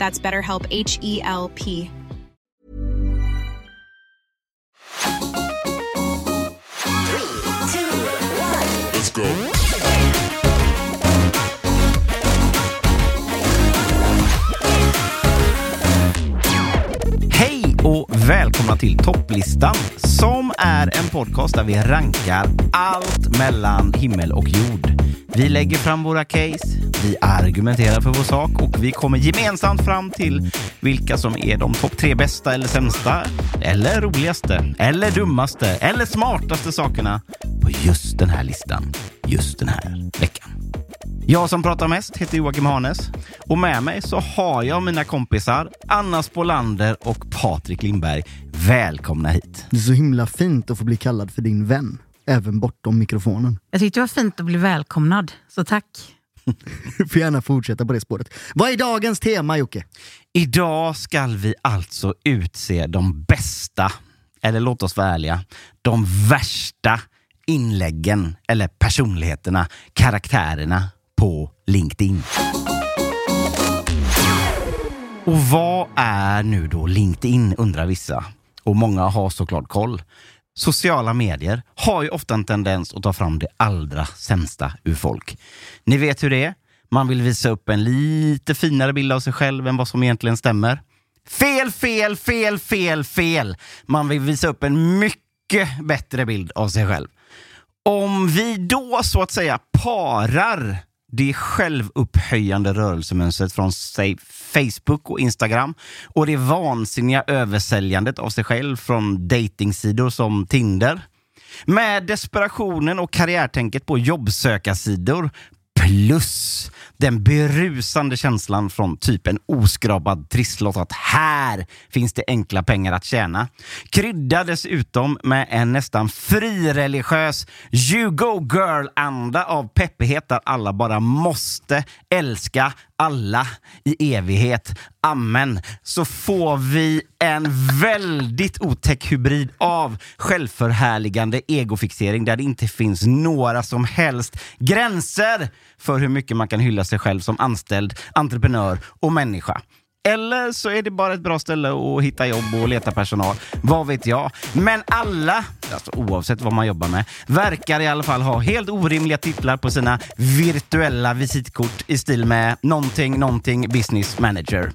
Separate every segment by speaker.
Speaker 1: That's BetterHelp H E L P.
Speaker 2: Let's go.
Speaker 3: Hej och välkomna till Topplistan som är en podcast där vi rankar allt mellan himmel och jord. Vi lägger fram våra case, vi argumenterar för vår sak och vi kommer gemensamt fram till vilka som är de topp tre bästa eller sämsta, eller roligaste, eller dummaste, eller smartaste sakerna på just den här listan, just den här veckan. Jag som pratar mest heter Joakim Hanes och med mig så har jag mina kompisar Anna Spolander och Patrik Lindberg. Välkomna hit!
Speaker 4: Det är så himla fint att få bli kallad för din vän, även bortom mikrofonen.
Speaker 5: Jag tyckte det var fint att bli välkomnad, så tack.
Speaker 4: Du får gärna fortsätta på det spåret. Vad är dagens tema Jocke?
Speaker 3: Idag ska vi alltså utse de bästa, eller låt oss vara ärliga, de värsta inläggen eller personligheterna, karaktärerna på LinkedIn. Och vad är nu då LinkedIn undrar vissa. Och många har såklart koll. Sociala medier har ju ofta en tendens att ta fram det allra sämsta ur folk. Ni vet hur det är. Man vill visa upp en lite finare bild av sig själv än vad som egentligen stämmer. Fel, fel, fel, fel, fel! Man vill visa upp en mycket bättre bild av sig själv. Om vi då så att säga parar det självupphöjande rörelsemönstret från say, Facebook och Instagram. Och det vansinniga översäljandet av sig själv från datingsidor som Tinder. Med desperationen och karriärtänket på jobbsökarsidor. Plus den berusande känslan från typ en oskrapad trisslott att här finns det enkla pengar att tjäna. Krydda dessutom med en nästan frireligiös you go girl-anda av peppighet där alla bara måste älska alla i evighet. Amen. Så får vi en väldigt otäck hybrid av självförhärligande egofixering där det inte finns några som helst gränser för hur mycket man kan hylla sig själv som anställd, entreprenör och människa. Eller så är det bara ett bra ställe att hitta jobb och leta personal. Vad vet jag? Men alla, alltså oavsett vad man jobbar med, verkar i alla fall ha helt orimliga titlar på sina virtuella visitkort i stil med någonting, någonting business manager.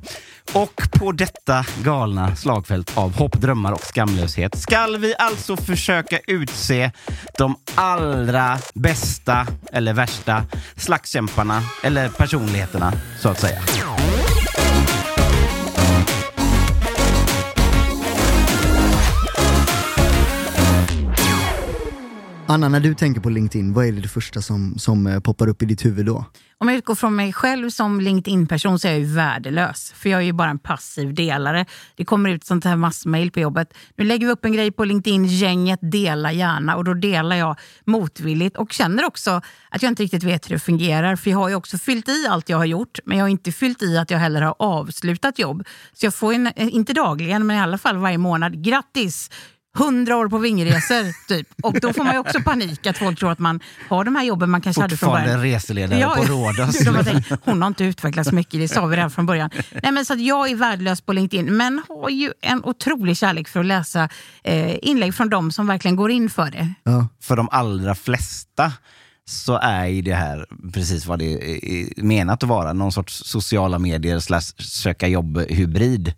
Speaker 3: Och på detta galna slagfält av hopp, drömmar och skamlöshet skall vi alltså försöka utse de allra bästa eller värsta slagskämparna eller personligheterna så att säga.
Speaker 4: Anna, när du tänker på LinkedIn, vad är det, första som, som eh, poppar upp i ditt huvud då?
Speaker 5: Om jag utgår från mig själv som LinkedIn-person så är jag ju värdelös. För jag är ju bara en passiv delare. Det kommer ut sånt här massmail på jobbet. Nu lägger vi upp en grej på LinkedIn, gänget dela gärna. Och då delar jag motvilligt och känner också att jag inte riktigt vet hur det fungerar. För jag har ju också fyllt i allt jag har gjort, men jag har inte fyllt i att jag heller har avslutat jobb. Så jag får, en, eh, inte dagligen, men i alla fall varje månad, grattis! 100 år på vingresor, typ. Och då får man ju också panik att folk tror att man har de här jobben man kanske hade från
Speaker 3: Fortfarande
Speaker 5: början.
Speaker 3: reseledare på Rhodos.
Speaker 5: hon har inte utvecklats mycket, det sa vi redan från början. Nej, men så att jag är värdelös på LinkedIn, men har ju en otrolig kärlek för att läsa eh, inlägg från de som verkligen går in för det.
Speaker 4: Ja.
Speaker 3: För de allra flesta så är ju det här precis vad det är menat att vara. Någon sorts sociala medier slash söka jobb-hybrid.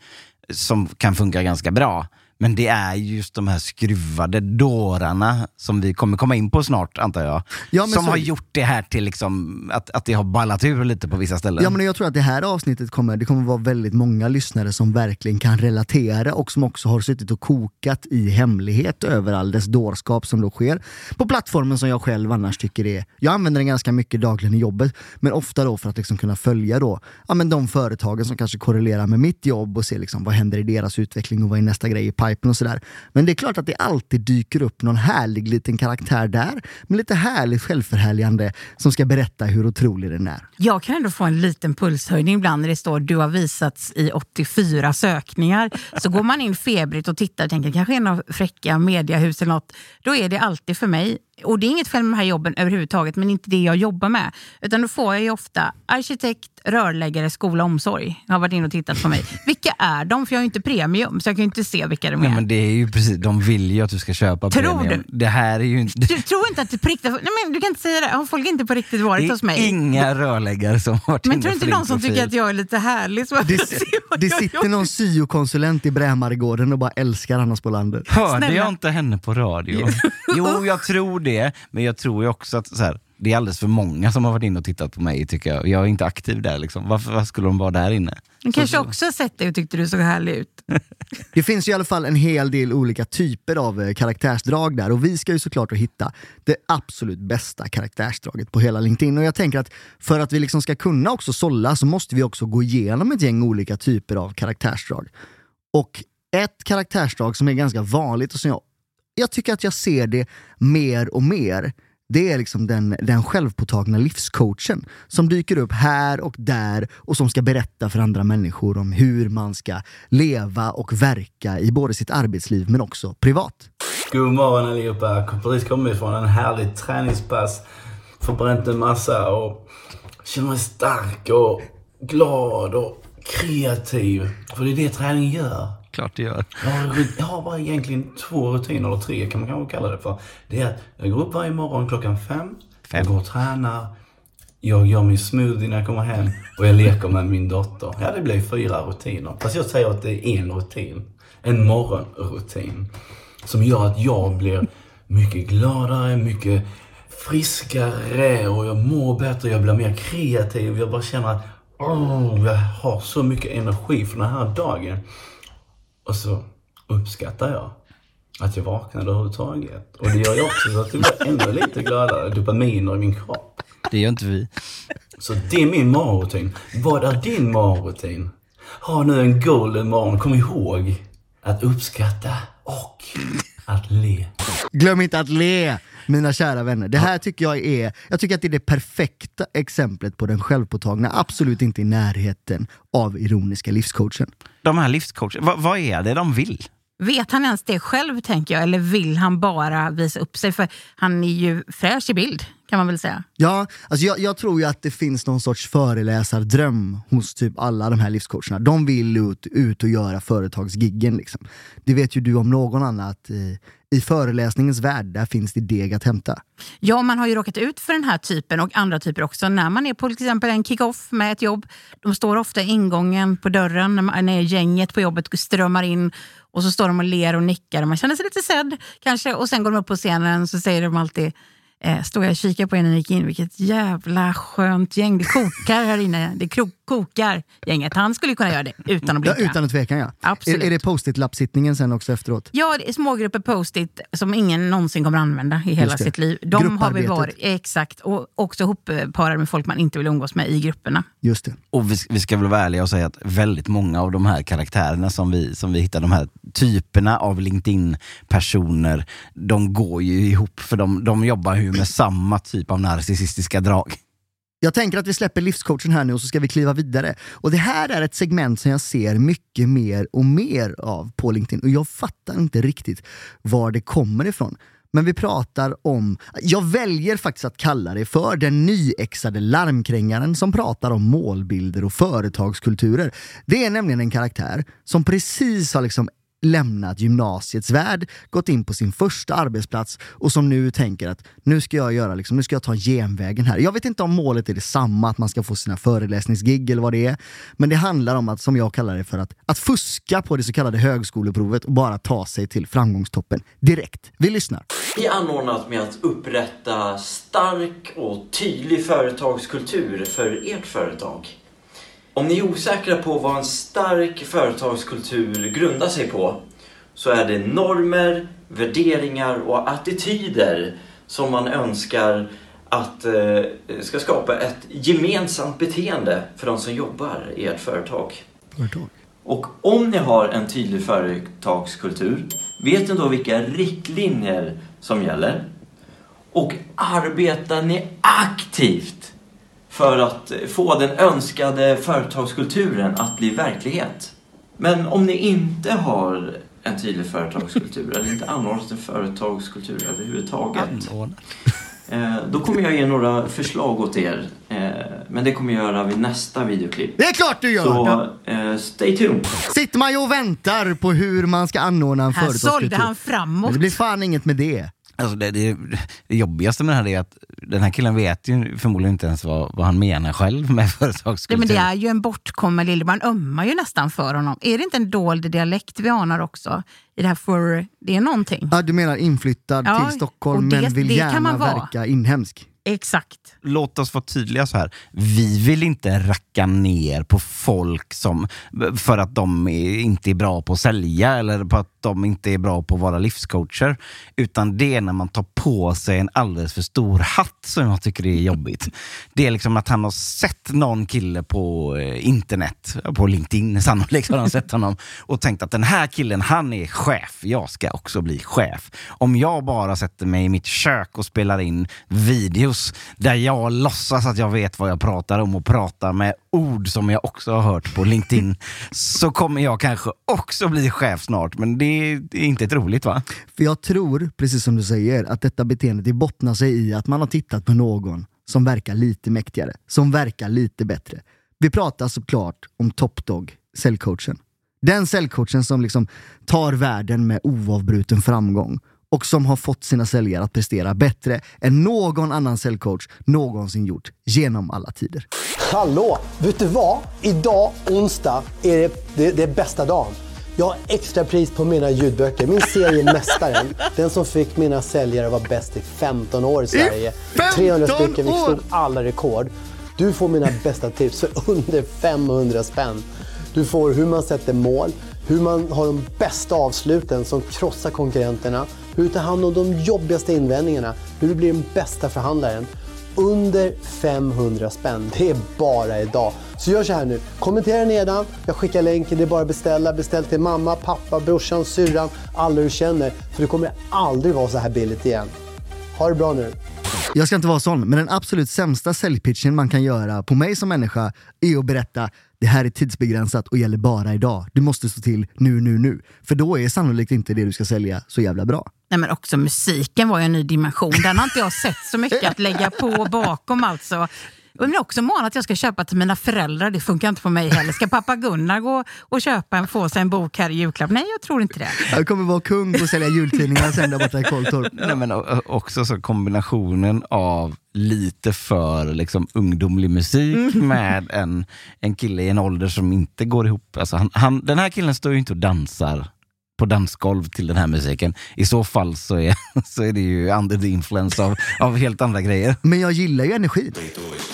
Speaker 3: som kan funka ganska bra. Men det är just de här skruvade dårarna som vi kommer komma in på snart antar jag.
Speaker 4: Ja,
Speaker 3: som
Speaker 4: så-
Speaker 3: har gjort det här till liksom, att, att det har ballat ur lite på vissa ställen.
Speaker 4: Ja men jag tror att det här avsnittet kommer, det kommer vara väldigt många lyssnare som verkligen kan relatera och som också har suttit och kokat i hemlighet över all dess dårskap som då sker på plattformen som jag själv annars tycker är, jag använder den ganska mycket dagligen i jobbet, men ofta då för att liksom kunna följa då, ja, men de företagen som kanske korrelerar med mitt jobb och se liksom vad händer i deras utveckling och vad är nästa grej i pipen och sådär. Men det är klart att det alltid dyker upp någon härlig liten karaktär där med lite härligt självförhärligande som ska berätta hur otrolig den är.
Speaker 5: Jag kan ändå få en liten pulshöjning ibland när det står du har visats i 84 sökningar. Så går man in febrigt och tittar och tänker kanske en av fräcka mediahus eller något. Då är det alltid för mig. Och det är inget fel med de här jobben överhuvudtaget, men inte det jag jobbar med. Utan då får jag ju ofta arkitekt, rörläggare, skola, omsorg. Jag har varit inne och tittat på mig. Vilka är de? För jag har ju inte premium, så jag kan ju inte se vilka de är.
Speaker 3: Nej, men det är ju precis, de vill ju att du ska köpa
Speaker 5: Tror
Speaker 3: premium.
Speaker 5: du?
Speaker 3: Det här är ju inte...
Speaker 5: Du tror inte att det på riktigt... Nej, men du kan inte säga det. Har folk inte på riktigt varit
Speaker 3: Det
Speaker 5: hos mig?
Speaker 3: är inga rörläggare som har varit
Speaker 5: Men tror inte någon som tycker att jag är lite härlig? Så
Speaker 4: Det,
Speaker 5: Se vad
Speaker 4: det sitter någon syokonsulent i Brämaregården och bara älskar Hanna Spolander.
Speaker 3: Hörde
Speaker 5: Snälla.
Speaker 3: jag inte henne på radio? jo, jag tror det. Men jag tror ju också att så här, det är alldeles för många som har varit inne och tittat på mig tycker jag. Jag är inte aktiv där liksom. Varför, varför skulle de vara där inne?
Speaker 5: De kanske också har sett dig och tyckte du såg härlig ut.
Speaker 4: Det finns ju i alla fall en hel del olika typer av eh, karaktärsdrag där och vi ska ju såklart att hitta det absolut bästa karaktärsdraget på hela LinkedIn. Och jag tänker att för att vi liksom ska kunna också sålla så måste vi också gå igenom ett gäng olika typer av karaktärsdrag. Och ett karaktärsdrag som är ganska vanligt och som jag, jag tycker att jag ser det mer och mer det är liksom den, den självpåtagna livscoachen som dyker upp här och där och som ska berätta för andra människor om hur man ska leva och verka i både sitt arbetsliv men också privat.
Speaker 2: God morgon allihopa. Jag har precis kommit från en härlig träningspass. Förbränt en massa och känner mig stark och glad och kreativ. För det är det träning gör.
Speaker 3: Klart det gör.
Speaker 2: Jag har, jag har bara egentligen två rutiner, eller tre kan man kanske kalla det för. Det är att jag går upp varje morgon klockan fem.
Speaker 3: Fem.
Speaker 2: Jag går och tränar. Jag gör min smoothie när jag kommer hem och jag leker med min dotter. Ja, det blir fyra rutiner. Fast jag säger att det är en rutin. En morgonrutin. Som gör att jag blir mycket gladare, mycket friskare och jag mår bättre, jag blir mer kreativ. Jag bara känner att oh, jag har så mycket energi för den här dagen. Och så uppskattar jag att jag vaknade överhuvudtaget. Och det gör ju också så att jag blir ännu lite gladare. Dopaminer i min kropp.
Speaker 3: Det gör inte vi.
Speaker 2: Så det är min morgonrutin. Vad är din morgonrutin? Ha nu en golden morgon. Kom ihåg att uppskatta och att le.
Speaker 4: Glöm inte att le, mina kära vänner. Det här tycker jag är, jag tycker att det är det perfekta exemplet på den självpåtagna, absolut inte i närheten av ironiska livscoachen.
Speaker 3: De här livscoacherna, vad, vad är det de vill?
Speaker 5: Vet han ens det själv, tänker jag? Eller vill han bara visa upp sig? För han är ju fräsch i bild, kan man väl säga.
Speaker 4: Ja, alltså jag, jag tror ju att det finns någon sorts föreläsardröm hos typ alla de här livscoacherna. De vill ut, ut och göra företagsgiggen. Liksom. Det vet ju du om någon annan att eh, i föreläsningens värld, där finns det deg att hämta.
Speaker 5: Ja, man har ju råkat ut för den här typen och andra typer också. När man är på till exempel en kick-off med ett jobb. De står ofta i ingången på dörren när, man, när gänget på jobbet strömmar in och så står de och ler och nickar och man känner sig lite sedd kanske. Och sen går de upp på scenen och så säger de alltid Eh, står jag och kikar på er när ni gick in, vilket jävla skönt gäng. Det kokar här inne. Det kro- kokar gänget. Han skulle ju kunna göra det utan att
Speaker 4: Ja,
Speaker 5: blinka.
Speaker 4: utan att tvekan ja.
Speaker 5: Absolut.
Speaker 4: Är, är det post-it-lappsittningen sen också efteråt?
Speaker 5: Ja, det är smågrupper post-it som ingen någonsin kommer använda i hela sitt liv. De har vi varit, exakt, och också hopparade med folk man inte vill umgås med i grupperna.
Speaker 4: Just det.
Speaker 3: Och vi, vi ska väl vara ärliga och säga att väldigt många av de här karaktärerna som vi, som vi hittar, de här typerna av LinkedIn-personer, de går ju ihop för de, de jobbar ju med samma typ av narcissistiska drag.
Speaker 4: Jag tänker att vi släpper livscoachen här nu och så ska vi kliva vidare. Och det här är ett segment som jag ser mycket mer och mer av på LinkedIn och jag fattar inte riktigt var det kommer ifrån. Men vi pratar om, jag väljer faktiskt att kalla det för den nyexade larmkrängaren som pratar om målbilder och företagskulturer. Det är nämligen en karaktär som precis har liksom lämnat gymnasiets värld, gått in på sin första arbetsplats och som nu tänker att nu ska jag göra liksom, nu ska jag ta genvägen här. Jag vet inte om målet är detsamma, att man ska få sina föreläsningsgig eller vad det är. Men det handlar om att, som jag kallar det för, att, att fuska på det så kallade högskoleprovet och bara ta sig till framgångstoppen direkt. Vi lyssnar.
Speaker 6: Vi anordnat med att upprätta stark och tydlig företagskultur för ert företag. Om ni är osäkra på vad en stark företagskultur grundar sig på så är det normer, värderingar och attityder som man önskar att eh, ska skapa ett gemensamt beteende för de som jobbar i ert företag.
Speaker 4: Företag.
Speaker 6: Och om ni har en tydlig företagskultur, vet ni då vilka riktlinjer som gäller? Och arbetar ni aktivt för att få den önskade företagskulturen att bli verklighet? Men om ni inte har en tydlig företagskultur eller inte anordnat en företagskultur överhuvudtaget eh, då kommer jag ge några förslag åt er. Eh, men det kommer jag göra vid nästa videoklipp.
Speaker 4: Det är klart du gör!
Speaker 6: Så eh, stay tuned.
Speaker 4: Sitter man ju och väntar på hur man ska anordna en
Speaker 5: Här
Speaker 4: företagskultur.
Speaker 5: sålde han
Speaker 4: Men
Speaker 5: framåt.
Speaker 4: det blir fan inget med det.
Speaker 3: Alltså det, det, det jobbigaste med det här är att den här killen vet ju förmodligen inte ens vad, vad han menar själv med
Speaker 5: Nej,
Speaker 3: företagskultur.
Speaker 5: men det är ju en bortkommen lille, man ömmar ju nästan för honom. Är det inte en dold dialekt vi anar också? I det här för, det är någonting.
Speaker 4: Ja, du menar inflyttad
Speaker 5: Ja,
Speaker 4: till Stockholm
Speaker 5: och det-
Speaker 4: men vill gärna verka inhemsk.
Speaker 5: Exakt.
Speaker 3: Låt oss vara tydliga så här. Vi vill inte racka ner på folk som, för att de är, inte är bra på att sälja eller på att de inte är bra på att vara livscoacher. Utan det är när man tar på sig en alldeles för stor hatt som jag tycker är jobbigt. Det är liksom att han har sett någon kille på eh, internet, på LinkedIn sannolikt har han sett honom och tänkt att den här killen, han är chef. Jag ska också bli chef. Om jag bara sätter mig i mitt kök och spelar in videos där jag låtsas att jag vet vad jag pratar om och pratar med ord som jag också har hört på LinkedIn så kommer jag kanske också bli chef snart. Men det är, det är inte ett roligt va?
Speaker 4: För jag tror, precis som du säger, att detta beteende det bottnar sig i att man har tittat på någon som verkar lite mäktigare, som verkar lite bättre. Vi pratar såklart om Top Dog, säljcoachen. Den säljcoachen som liksom tar världen med oavbruten framgång och som har fått sina säljare att prestera bättre än någon annan säljcoach någonsin gjort genom alla tider.
Speaker 7: Hallå! Vet du vad? Idag, onsdag, är det, det, det är bästa dagen. Jag har extra pris på mina ljudböcker. Min serie Mästaren, den som fick mina säljare att vara bäst i 15 år i Sverige. 300
Speaker 4: 15
Speaker 7: stycken, vi
Speaker 4: år!
Speaker 7: slog alla rekord. Du får mina bästa tips för under 500 spänn. Du får hur man sätter mål, hur man har de bästa avsluten som krossar konkurrenterna, hur du tar hand om de jobbigaste invändningarna, hur du blir den bästa förhandlaren. Under 500 spänn. Det är bara idag. Så gör så här nu. Kommentera nedan. Jag skickar länken. Det är bara att beställa. Beställ till mamma, pappa, brorsan, syrran, alla du känner. För det kommer aldrig vara så här billigt igen. Ha det bra nu.
Speaker 4: Jag ska inte vara sån, men den absolut sämsta säljpitchen man kan göra på mig som människa är att berätta det här är tidsbegränsat och gäller bara idag. Du måste stå till nu, nu, nu. För då är sannolikt inte det du ska sälja så jävla bra.
Speaker 5: Nej, men också musiken var ju en ny dimension. Den har inte jag sett så mycket att lägga på bakom alltså. Men också manat att jag ska köpa till mina föräldrar. Det funkar inte på mig heller. Ska pappa Gunnar gå och köpa en, få sig en bok här i julklapp? Nej, jag tror inte det.
Speaker 4: Jag kommer vara kung på att sälja jultidningar sen där borta i Kolltorp.
Speaker 3: Nej, men också så kombinationen av lite för liksom, ungdomlig musik med en, en kille i en ålder som inte går ihop. Alltså, han, han, den här killen står ju inte och dansar på dansgolv till den här musiken. I så fall så är, så är det ju under the influence av, av helt andra grejer.
Speaker 4: Men jag gillar ju energin.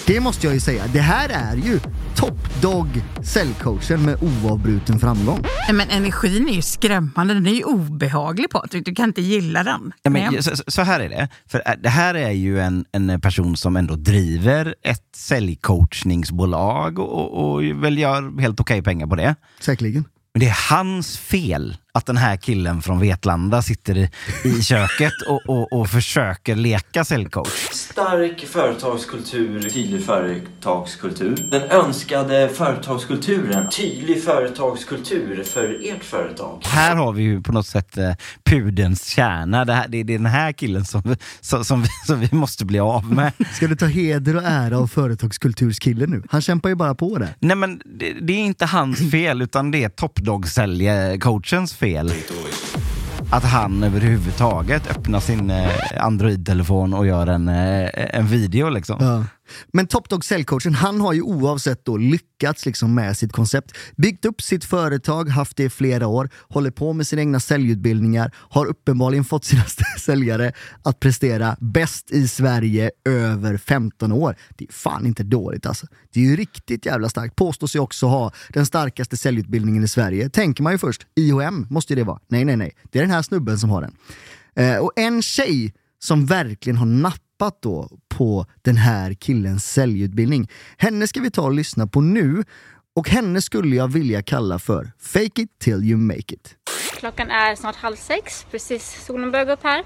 Speaker 4: Det måste jag ju säga. Det här är ju top dog säljcoachen med oavbruten framgång.
Speaker 5: Nej, men energin är ju skrämmande. Den är ju obehaglig Patrik. Du kan inte gilla den.
Speaker 3: Ja, men, så, så här är det. För äh, det här är ju en, en person som ändå driver ett säljcoachningsbolag och, och, och väl gör helt okej pengar på det.
Speaker 4: Säkerligen.
Speaker 3: Men det är hans fel att den här killen från Vetlanda sitter i, i köket och, och, och försöker leka säljcoach.
Speaker 6: Stark företagskultur, tydlig företagskultur. Den önskade företagskulturen, tydlig företagskultur för ert företag.
Speaker 3: Här har vi ju på något sätt eh, pudens kärna. Det, här, det är den här killen som, som, som, vi, som vi måste bli av med.
Speaker 4: Ska du ta heder och ära av företagskulturskillen nu? Han kämpar ju bara på där.
Speaker 3: Nej men det, det är inte hans fel utan det är Top Dog-coachens fel. att han överhuvudtaget öppnar sin eh, Android-telefon och gör en, eh, en video liksom.
Speaker 4: Ja. Men Top Dog säljcoachen, han har ju oavsett då lyckats liksom med sitt koncept. Byggt upp sitt företag, haft det i flera år, håller på med sina egna säljutbildningar, har uppenbarligen fått sina säljare att prestera bäst i Sverige över 15 år. Det är fan inte dåligt alltså. Det är ju riktigt jävla starkt. Påstås ju också ha den starkaste säljutbildningen i Sverige. Tänker man ju först, IHM måste ju det vara. Nej, nej, nej. Det är den här snubben som har den. Eh, och en tjej som verkligen har nappat då på den här killens säljutbildning. Henne ska vi ta och lyssna på nu. Och henne skulle jag vilja kalla för Fake it till you make it.
Speaker 8: Klockan är snart halv sex, precis solen börjar gå upp här.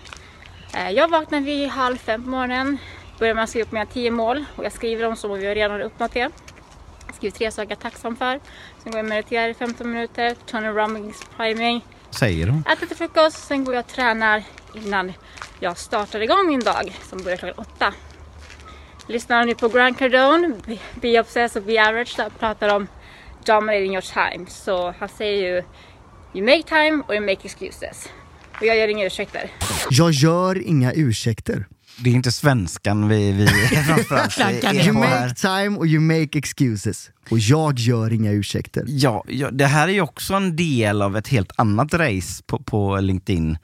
Speaker 8: Eh, jag vaknar vid halv fem på morgonen, börjar med att skriva upp mina tio mål och jag skriver dem som om vi redan har uppnått det. Jag skriver tre saker jag är tacksam för. Sen går jag och mediterar i 15 minuter, Tony Robbins priming,
Speaker 3: Säger hon.
Speaker 8: äter till frukost, sen går jag och tränar innan jag startar igång min dag som börjar klockan åtta. Lyssnar nu på Grant Cardone, Be- Obsessed och Be Average, där pratar om dominating your time. Så han säger ju You make time or you make excuses. Och jag gör inga ursäkter.
Speaker 4: Jag gör inga ursäkter.
Speaker 3: Det är inte svenskan vi, vi framförallt är.
Speaker 4: You make time och you make excuses. Och jag gör inga ursäkter.
Speaker 3: Ja, ja, det här är ju också en del av ett helt annat race på, på LinkedIn.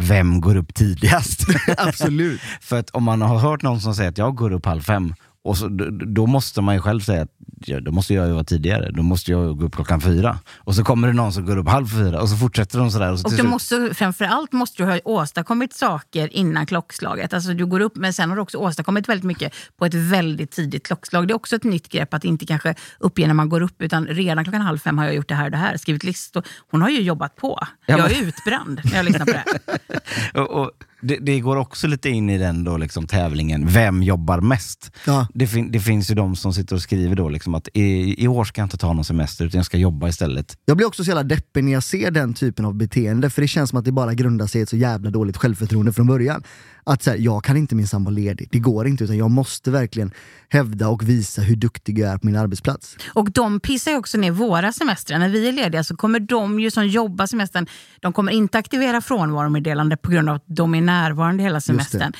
Speaker 3: Vem går upp tidigast?
Speaker 4: Absolut.
Speaker 3: För att om man har hört någon som säger att jag går upp halv fem, och så, då, måste man ju själv säga att ja, då måste jag ju vara tidigare, då måste jag gå upp klockan fyra. Och så kommer det någon som går upp halv fyra och så fortsätter de sådär. Och, så
Speaker 5: Och du
Speaker 3: slut-
Speaker 5: måste, framförallt måste du ha åstadkommit saker innan klockslaget. Alltså du går upp men sen har du också åstadkommit väldigt mycket på ett väldigt tidigt klockslag. Det är också ett nytt grepp att inte kanske uppge när man går upp utan redan klockan halv fem har jag gjort det här och det här. Skrivit listor. Hon har ju jobbat på.
Speaker 3: Ja,
Speaker 5: jag är utbränd när jag lyssnar på det här.
Speaker 3: och, och det, det går också lite in i den då liksom tävlingen, vem jobbar mest?
Speaker 4: Ja.
Speaker 3: Det, fin, det finns ju de som sitter och skriver då liksom att i, i år ska jag inte ta någon semester utan jag ska jobba istället.
Speaker 4: Jag blir också så jävla deppig när jag ser den typen av beteende, för det känns som att det bara grundar sig i ett så jävla dåligt självförtroende från början. Att så här, jag kan inte minsann vara ledig, det går inte, utan jag måste verkligen hävda och visa hur duktig jag är på min arbetsplats.
Speaker 5: Och de pissar ju också ner våra semestrar. När vi är lediga så kommer de ju som jobbar semestern, de kommer inte aktivera frånvaromeddelande på grund av att de är närvarande hela semestern.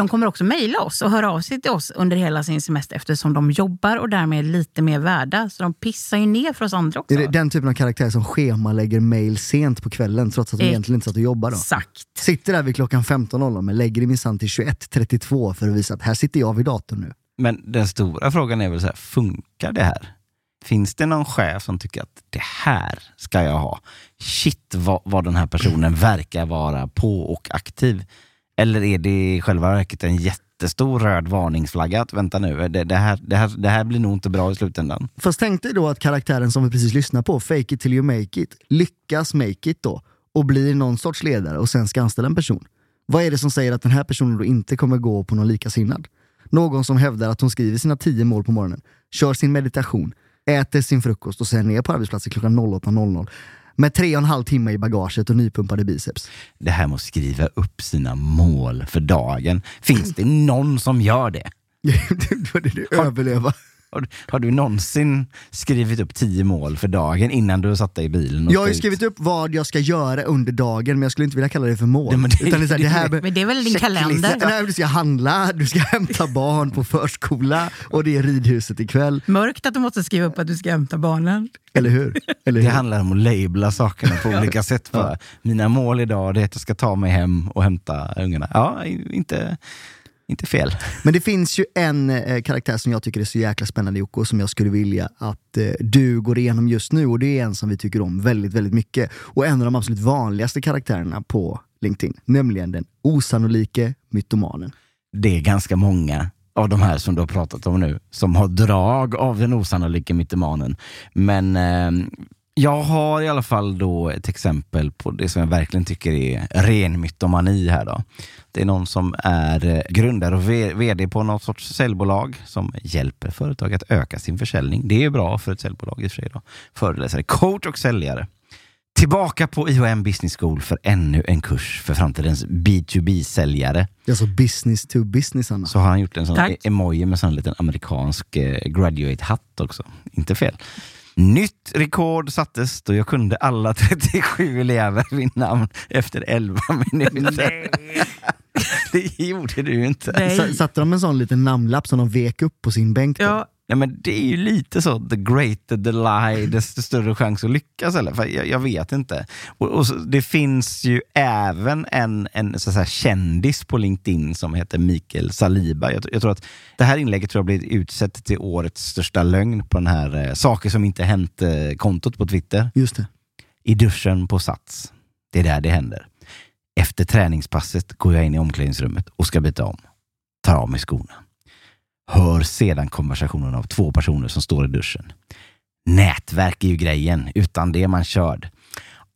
Speaker 5: De kommer också mejla oss och höra av sig till oss under hela sin semester eftersom de jobbar och därmed är lite mer värda. Så de pissar ju ner för oss andra också.
Speaker 4: Är det den typen av karaktär som schemalägger mail sent på kvällen trots att de
Speaker 5: Eh,
Speaker 4: egentligen inte satt och jobbar? Då?
Speaker 5: Exakt.
Speaker 4: Sitter där vid klockan 15.00 men lägger det minsann till 21.32 för att visa att här sitter jag vid datorn nu.
Speaker 3: Men den stora frågan är väl så här, funkar det här? Finns det någon chef som tycker att det här ska jag ha? Shit vad, vad den här personen verkar vara på och aktiv. Eller är det i själva verket en jättestor röd varningsflagga att vänta nu, det, det, här, det, här, det här blir nog inte bra i slutändan.
Speaker 4: Fast tänk dig då att karaktären som vi precis lyssnade på, fake it till you make it, lyckas make it då och blir någon sorts ledare och sen ska anställa en person. Vad är det som säger att den här personen då inte kommer gå på någon likasinnad? Någon som hävdar att hon skriver sina tio mål på morgonen, kör sin meditation, äter sin frukost och sen är på arbetsplatsen klockan 08.00 med tre och en halv timme i bagaget och nypumpade biceps.
Speaker 3: Det här med att skriva upp sina mål för dagen. Finns det någon som gör det?
Speaker 4: du, du, du, överleva.
Speaker 3: Har, du- har du någonsin skrivit upp tio mål för dagen innan du satt dig i bilen? och
Speaker 4: Jag har ju skrivit upp vad jag ska göra under dagen men jag skulle inte vilja kalla det för mål.
Speaker 3: Men det-
Speaker 4: Utan det är det här
Speaker 5: Men det väl din kalender?
Speaker 4: Nej, du ska handla, du ska hämta barn på förskola och det är ridhuset ikväll.
Speaker 5: Mörkt att du måste skriva upp att du ska hämta barnen.
Speaker 4: Eller hur? Eller
Speaker 3: Det
Speaker 4: hur?
Speaker 3: handlar om att labla sakerna på olika sätt. Bara. Mina mål idag det är att jag ska ta mig hem och hämta ungarna. Ja, inte, inte fel.
Speaker 4: Men det finns ju en eh, karaktär som jag tycker är så jäkla spännande Jocke, och som jag skulle vilja att eh, du går igenom just nu och det är en som vi tycker om väldigt, väldigt mycket. Och en av de absolut vanligaste karaktärerna på LinkedIn, nämligen den osannolike mytomanen.
Speaker 3: Det är ganska många av de här som du har pratat om nu som har drag av den osannolika mytomanen. Men eh, jag har i alla fall då ett exempel på det som jag verkligen tycker är ren mytomani här då. Det är någon som är eh, grundare och VD på något sorts säljbolag som hjälper företag att öka sin försäljning. Det är bra för ett säljbolag i och för sig. Då. Föreläsare, coach och säljare. Tillbaka på IHM Business School för ännu en kurs för framtidens B2B-säljare.
Speaker 4: Alltså business to business Anna.
Speaker 3: Så har han gjort en sån
Speaker 5: Tack.
Speaker 3: e- emoji med sån liten amerikansk eh, graduate-hatt också. Inte fel. Nytt rekord sattes då jag kunde alla 37 elever vid namn efter 11 minuter. det gjorde du inte.
Speaker 5: Nej.
Speaker 4: S- Satte de en sån liten namnlapp som de vek upp på sin bänk? Då?
Speaker 5: Ja,
Speaker 3: Nej, men det är ju lite så, the greater the lie, desto större chans att lyckas. Eller? För jag, jag vet inte. Och, och så, det finns ju även en, en så att säga, kändis på LinkedIn som heter Mikael Saliba. Jag, jag tror att det här inlägget tror jag blir utsett till årets största lögn på den här eh, saker som inte hänt-kontot på Twitter.
Speaker 4: Just det.
Speaker 3: I duschen på Sats. Det är där det händer. Efter träningspasset går jag in i omklädningsrummet och ska byta om. Tar av mig skorna. Hör sedan konversationen av två personer som står i duschen. Nätverk är ju grejen. Utan det är man körd.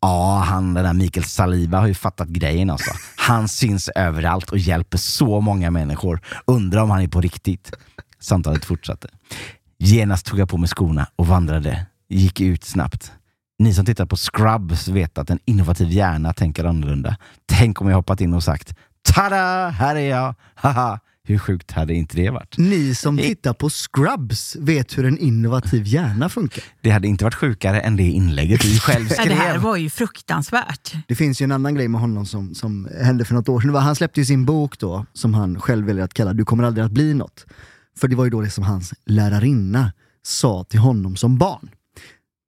Speaker 3: Ja, han den där Mikael Saliba har ju fattat grejen alltså. Han syns överallt och hjälper så många människor. Undrar om han är på riktigt. Samtalet fortsatte. Genast tog jag på mig skorna och vandrade. Gick ut snabbt. Ni som tittar på Scrubs vet att en innovativ hjärna tänker annorlunda. Tänk om jag hoppat in och sagt Tada! Här är jag! Haha! Hur sjukt hade inte det varit?
Speaker 4: Ni som tittar på Scrubs vet hur en innovativ hjärna funkar.
Speaker 3: Det hade inte varit sjukare än det inlägget du själv
Speaker 5: Ja, det här
Speaker 3: skrev.
Speaker 5: var ju fruktansvärt.
Speaker 4: Det finns ju en annan grej med honom som, som hände för något år sedan. Han släppte ju sin bok då, som han själv väljer att kalla Du kommer aldrig att bli något. För det var ju då det som hans lärarinna sa till honom som barn.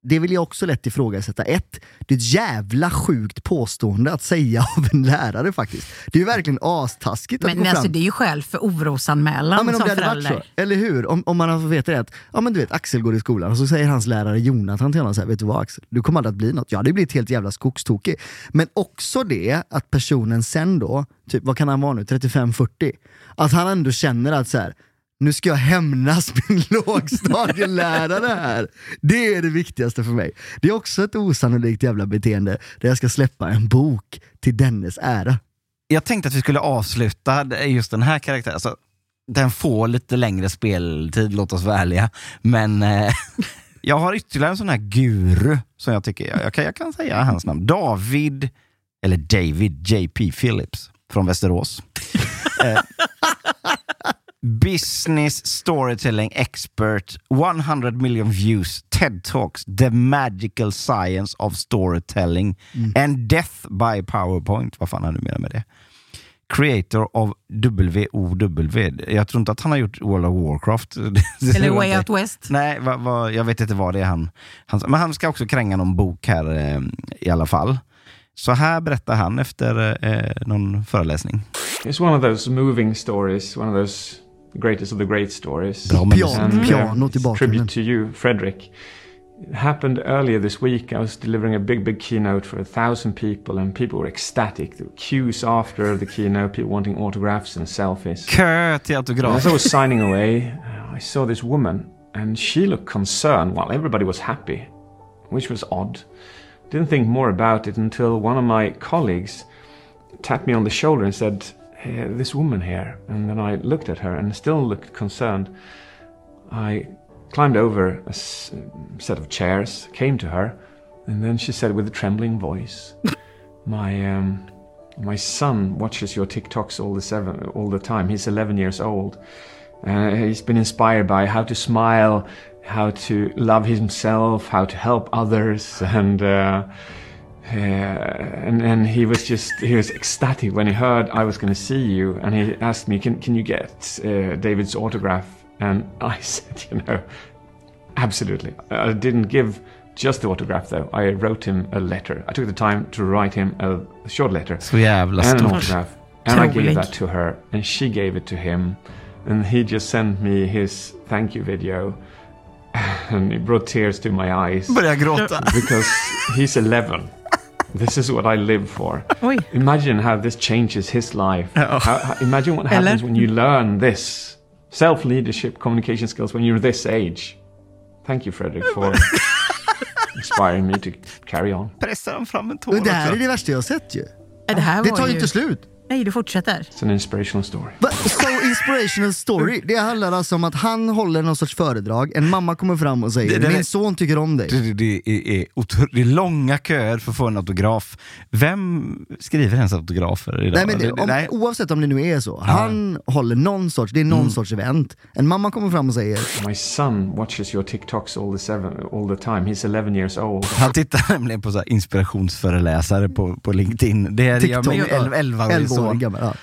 Speaker 4: Det vill jag också lätt ifrågasätta. Ett, det är ett jävla sjukt påstående att säga av en lärare faktiskt. Det är ju verkligen astaskigt att
Speaker 5: Men
Speaker 4: gå fram
Speaker 5: alltså, det är ju skäl för orosanmälan
Speaker 4: Ja, men om
Speaker 5: som
Speaker 4: det hade varit så, eller hur? Om, om man fått veta det att, ja men du vet Axel går i skolan och så säger hans lärare Jonathan till honom så här, vet du vad Axel, du kommer aldrig att bli något. Ja, det blir ett helt jävla skogstokig. Men också det att personen sen då, typ vad kan han vara nu, 35-40? Att han ändå känner att så här, nu ska jag hämnas min lågstadielärare här. Det är det viktigaste för mig. Det är också ett osannolikt jävla beteende där jag ska släppa en bok till dennes ära.
Speaker 3: Jag tänkte att vi skulle avsluta just den här karaktären. Alltså, den får lite längre speltid, låt oss vara ärliga. Men eh, jag har ytterligare en sån här guru som jag tycker, jag, jag, kan, jag kan säga hans namn. David, eller David JP Phillips från Västerås. eh, business storytelling expert, 100 million views, TED Talks, the magical science of storytelling and death by powerpoint. Vad fan han nu menar med det. Creator of WOW. Jag tror inte att han har gjort World of Warcraft.
Speaker 5: Eller Way Out. West.
Speaker 3: Nej, vad, vad, jag vet inte vad det är han, han... Men han ska också kränga någon bok här eh, i alla fall. Så här berättar han efter eh, någon föreläsning.
Speaker 9: It's one of those moving stories, one of those greatest of the great stories.
Speaker 3: Bra med
Speaker 4: Pian-
Speaker 3: musik.
Speaker 4: pianot uh, i bakgrunden.
Speaker 9: tribute to you, Frederick. It happened earlier this week. I was delivering a big, big keynote for a thousand people, and people were ecstatic. There were queues after the keynote, people wanting autographs and selfies.
Speaker 3: Kö till autograf.
Speaker 9: as I was signing away, I saw this woman, and she looked concerned while everybody was happy, which was odd. Didn't think more about it until one of my colleagues tapped me on the shoulder and said, This woman here. And then I looked at her and still looked concerned. I climbed over a s- set of chairs, came to her, and then she said with a trembling voice, "My um, my son watches your TikToks all the seven all the time. He's 11 years old. Uh, he's been inspired by how to smile, how to love himself, how to help others, and." Uh, uh, and and he was just he was ecstatic when he heard I was going to see you, and he asked me, "Can can you get uh, David's autograph?" And I said, "You know, absolutely." I didn't give just the autograph though. I wrote him a letter. I took the time to write him a short letter
Speaker 3: Så jävla
Speaker 9: and an autograph, and I gave that to her, and she gave it to him, and he just sent me his thank you video, and it brought tears to my eyes
Speaker 3: Börjar gråta.
Speaker 9: because he's 11. This is what I live for.
Speaker 5: Oj.
Speaker 9: Imagine how this changes his life. Oh. How, how- imagine what happens
Speaker 5: Eller?
Speaker 9: when you learn this self leadership, communication skills when you're this age. Thank you, Frederick, for inspiring me to carry on.
Speaker 3: Pressar han fram en tår
Speaker 4: Men det här
Speaker 3: också.
Speaker 4: är det värsta jag har sett ju.
Speaker 5: Det, här
Speaker 4: Det tar ju
Speaker 5: ju
Speaker 4: inte slut.
Speaker 5: Nej, det fortsätter.
Speaker 9: It's an inspirational story.
Speaker 4: Va? So inspirational story. Det handlar alltså om att han håller någon sorts föredrag, en mamma kommer fram och säger
Speaker 3: Det- det-
Speaker 4: “Min son tycker om dig”.
Speaker 3: Det, det, är, är, otro- det är långa köer för att få en autograf. Vem skriver ens autografer idag?
Speaker 4: Nej, men det, om,
Speaker 3: nej.
Speaker 4: Oavsett om det nu är så, han håller någon sorts, det är
Speaker 3: Mm.
Speaker 4: någon sorts event. En mamma kommer fram och säger
Speaker 9: My son watches your TikToks all the, seven, all the time. He's 11 years old.
Speaker 3: Han tittar nämligen på så här inspirationsföreläsare på, på LinkedIn. Det är jag,
Speaker 4: TikTok, ja.
Speaker 3: 11-årig
Speaker 4: 11 år
Speaker 3: son.
Speaker 4: gammal. Ja.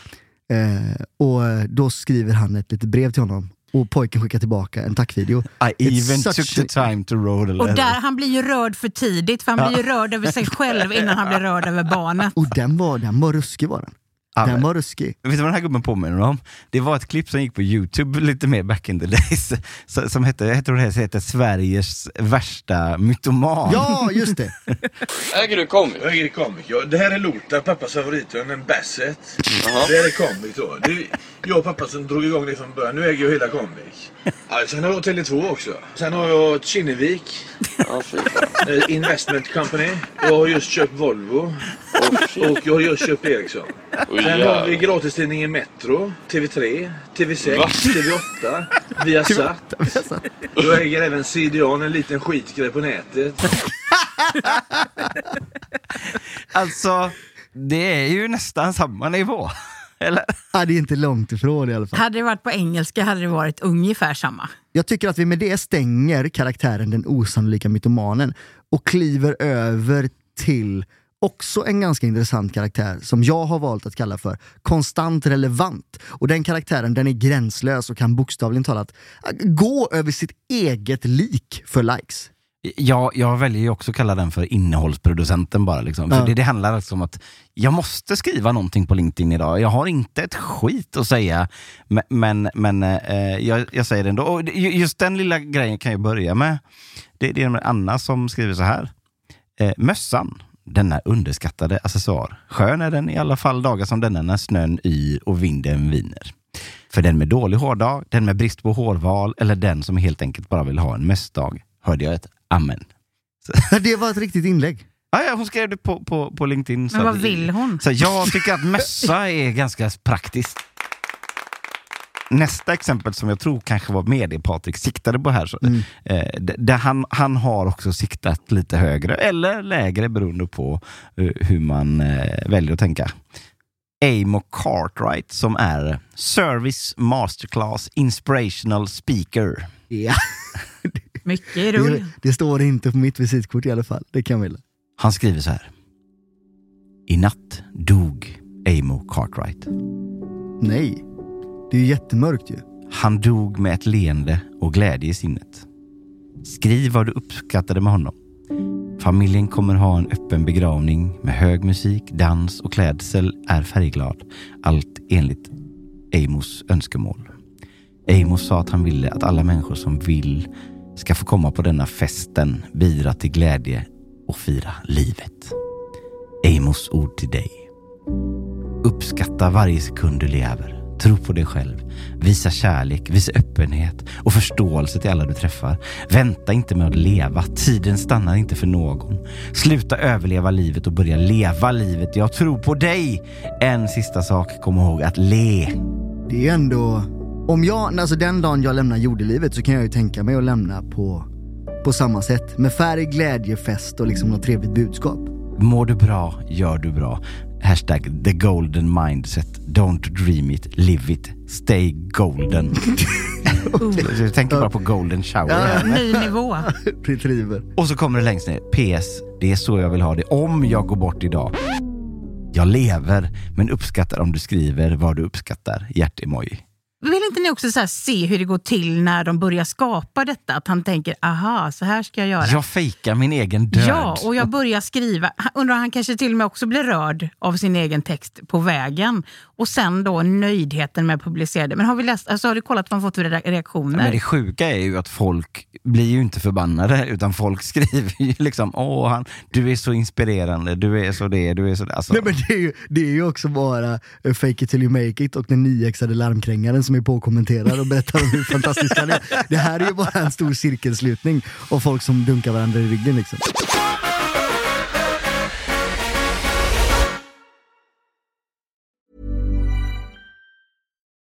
Speaker 4: Eh, och då skriver han ett litet brev till honom och pojken skickar tillbaka en tackvideo.
Speaker 3: I
Speaker 4: It's
Speaker 3: even
Speaker 4: such
Speaker 3: took the time to roll a
Speaker 5: Och
Speaker 3: letter.
Speaker 5: där, han blir ju rörd för tidigt, för han blir ju rörd över sig själv innan han blir rörd över barnet.
Speaker 4: Och den var, den var ruskig var den.
Speaker 3: Ja,
Speaker 4: Den var ruskig.
Speaker 3: Vet du vad den här gubben påminner om? Det var ett klipp som gick på Youtube lite mer back in the days. Som hette, jag tror det heter Sveriges värsta mytoman.
Speaker 4: Ja, just det!
Speaker 10: Äger du comic?
Speaker 11: Jag äger comic. Ja, det här är Lothar, pappas favorithund, en Basset. Det här är comic då. Det är jag och pappa som drog igång det från början. Nu äger jag hela. Ja, sen har jag Tele2 också. Sen har jag Kinnevik.
Speaker 10: Ja,
Speaker 11: eh, Investment Company. Jag har just köpt Volvo. Och jag har just köpt Ericsson. Sen har vi gratistidningen Metro, TV3, TV6,
Speaker 10: Va?
Speaker 11: TV8, Viasat. Jag äger även CDON, en liten skitgrej på nätet.
Speaker 3: Alltså, det är ju nästan samma nivå. Eller?
Speaker 4: Ja, det är inte långt ifrån i alla fall.
Speaker 5: Hade det varit på engelska hade det varit ungefär samma.
Speaker 4: Jag tycker att vi med det stänger karaktären den osannolika mytomanen och kliver över till också en ganska intressant karaktär som jag har valt att kalla för konstant relevant. Och den karaktären den är gränslös och kan bokstavligen talat äh, gå över sitt eget lik för likes.
Speaker 3: Jag, jag väljer ju också att kalla den för innehållsproducenten bara. Liksom. För
Speaker 4: Ja.
Speaker 3: det, det handlar alltså om att jag måste skriva någonting på LinkedIn idag. Jag har inte ett skit att säga, men, men, men eh, jag, jag säger det ändå. Och just den lilla grejen kan jag börja med. Det, det är Anna som skriver så här. Eh, mössan, denna underskattade accessoar. Skön är den i alla fall dagar som denna när snön yr och vinden viner. För den med dålig hårdag, den med brist på hårval eller den som helt enkelt bara vill ha en mössdag hörde jag ett amen.
Speaker 4: Det var ett riktigt inlägg.
Speaker 3: Ja, ja, hon skrev det på, på, på LinkedIn. så
Speaker 5: Men vad
Speaker 3: att-
Speaker 5: vill hon?
Speaker 3: Så jag tycker att mössa är ganska praktiskt. Nästa exempel som jag tror kanske var medie-Patrik siktade på här, så, eh, d- där han, han har också siktat lite högre eller lägre beroende på eh, hur man eh, väljer att tänka. Amo Cartwright som är Service Masterclass Inspirational Speaker.
Speaker 4: Ja.
Speaker 5: Mycket
Speaker 4: Det,
Speaker 5: rull.
Speaker 4: det står inte på mitt visitkort i alla fall. Det kan vi.
Speaker 3: Han skriver så här. I natt dog Amo Cartwright.
Speaker 4: Nej, det är ju jättemörkt ju.
Speaker 3: Han dog med ett leende och glädje i sinnet. Skriv vad du uppskattade med honom. Familjen kommer ha en öppen begravning med hög musik, dans och klädsel är färgglad. Allt enligt Amos önskemål. Amos sa att han ville att alla människor som vill ska få komma på denna festen, bidra till glädje och fira livet. Amos ord till dig. Uppskatta varje sekund du lever. Tro på dig själv. Visa kärlek, visa öppenhet och förståelse till alla du träffar. Vänta inte med att leva. Tiden stannar inte för någon. Sluta överleva livet och börja leva livet. Jag tror på dig. En sista sak, kom ihåg att le.
Speaker 4: Det är ändå... Om jag, alltså den dagen jag lämnar jordelivet så kan jag ju tänka mig att lämna på, på samma sätt. Med färg, glädje, fest och liksom något trevligt budskap.
Speaker 3: Mår du bra, gör du bra. Hashtag the golden mindset. Don't dream it, live it. Stay golden. Jag tänker bara på golden shower.
Speaker 5: Ny nivå.
Speaker 4: Retriever.
Speaker 3: Och så kommer det längst ner. PS. Det är så jag vill ha det om jag går bort idag. Jag lever, men uppskattar om du skriver vad du uppskattar. Hjärtemoji.
Speaker 5: Vill inte ni också se hur det går till när de börjar skapa detta? Att han tänker, aha, så här ska jag göra.
Speaker 3: Jag fejkar min egen död.
Speaker 5: Ja, och jag börjar skriva. Undrar han kanske till och med också blir rörd av sin egen text på vägen. Och sen då nöjdheten med att publicera det. Men har, vi läst, alltså, har du kollat vad han fått för re- reaktioner?
Speaker 3: Men det sjuka är ju att folk blir ju inte förbannade utan folk skriver ju liksom åh han, du är så inspirerande, du är så det, du är så det. Alltså,
Speaker 4: Nej, men det, är ju, det är ju också bara eh, fake it till you make it och den nyexade larmkrängaren som är på och kommenterar och berättar om hur fantastisk han är. Det här är ju bara en stor cirkelslutning av folk som dunkar varandra i ryggen liksom.